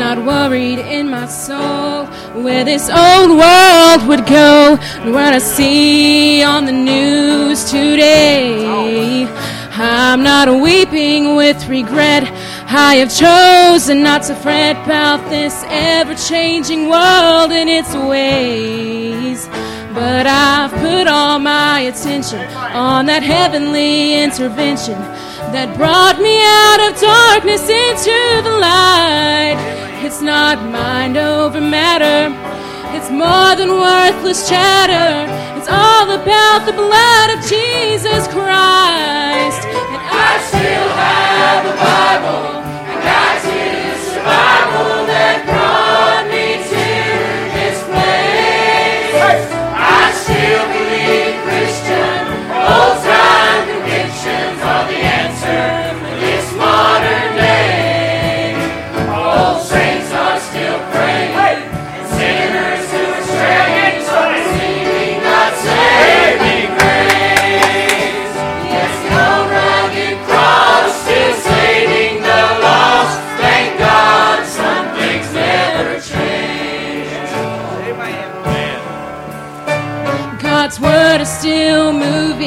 worried in my soul where this old world would go. What I see on the news today. I'm not weeping with regret. I have chosen not to fret about this ever changing world and its ways. But I've put all my attention on that heavenly intervention that brought me out of darkness into the light. Not mind over matter, it's more than worthless chatter. It's all about the blood of Jesus Christ.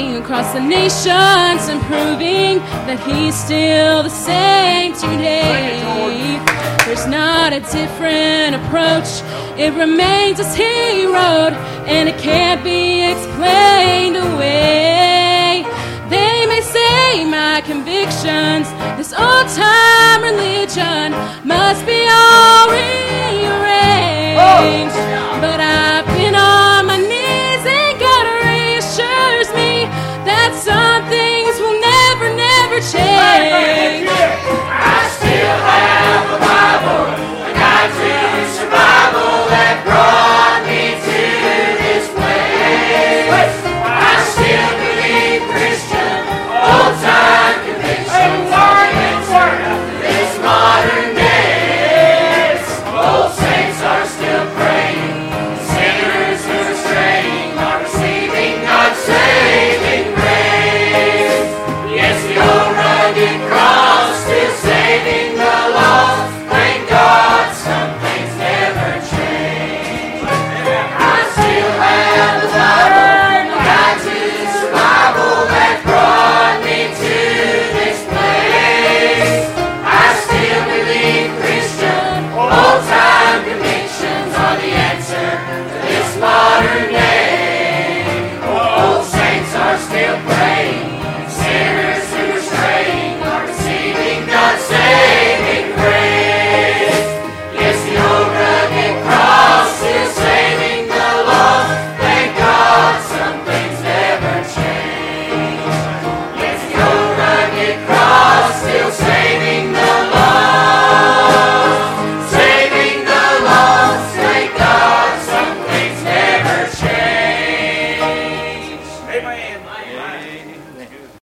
Moving across the nations and proving that He's still the same today. There's not a different approach, it remains as He wrote, and it can't be explained away. They may say my convictions, this old time